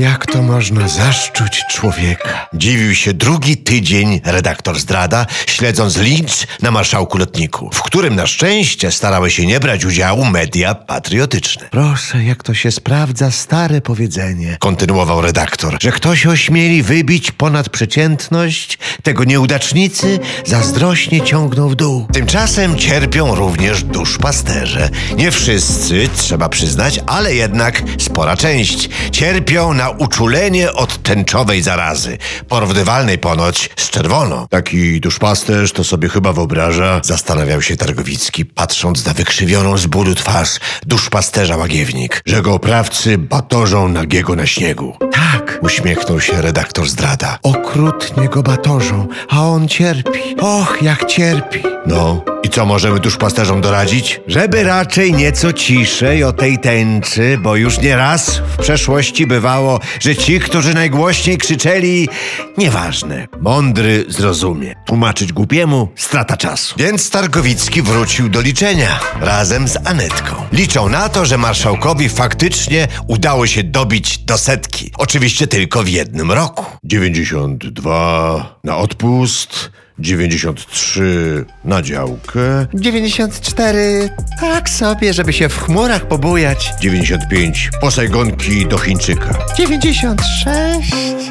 Jak to można zaszczuć człowieka? Dziwił się drugi tydzień redaktor Zdrada, śledząc lincz na marszałku lotniku, w którym na szczęście starały się nie brać udziału media patriotyczne. Proszę, jak to się sprawdza stare powiedzenie, kontynuował redaktor, że ktoś ośmieli wybić ponad przeciętność, tego nieudacznicy zazdrośnie ciągną w dół. Tymczasem cierpią również duszpasterze. Nie wszyscy, trzeba przyznać, ale jednak spora część. Cierpią na uczulenie od tęczowej zarazy, porównywalnej ponoć z czerwoną. Taki duszpasterz to sobie chyba wyobraża, zastanawiał się Targowicki, patrząc na wykrzywioną z bólu twarz duszpasterza łagiewnik, że go oprawcy batorzą nagiego na śniegu. Tak, uśmiechnął się redaktor zdrada. Okrutnie go batorzą, a on cierpi. Och, jak cierpi. No, i co możemy duszpasterzom doradzić? Żeby raczej nieco ciszej o tej tęczy, bo już nie raz w przeszłości bywało, że ci, którzy najgłośniej krzyczeli, nieważne, mądry zrozumie. Tłumaczyć głupiemu strata czasu. Więc Targowicki wrócił do liczenia razem z Anetką. Liczą na to, że marszałkowi faktycznie udało się dobić do setki. Oczywiście tylko w jednym roku. 92 na odpust. 93 na działkę. 94. Tak sobie, żeby się w chmurach pobujać. 95 posajgonki do Chińczyka. 96.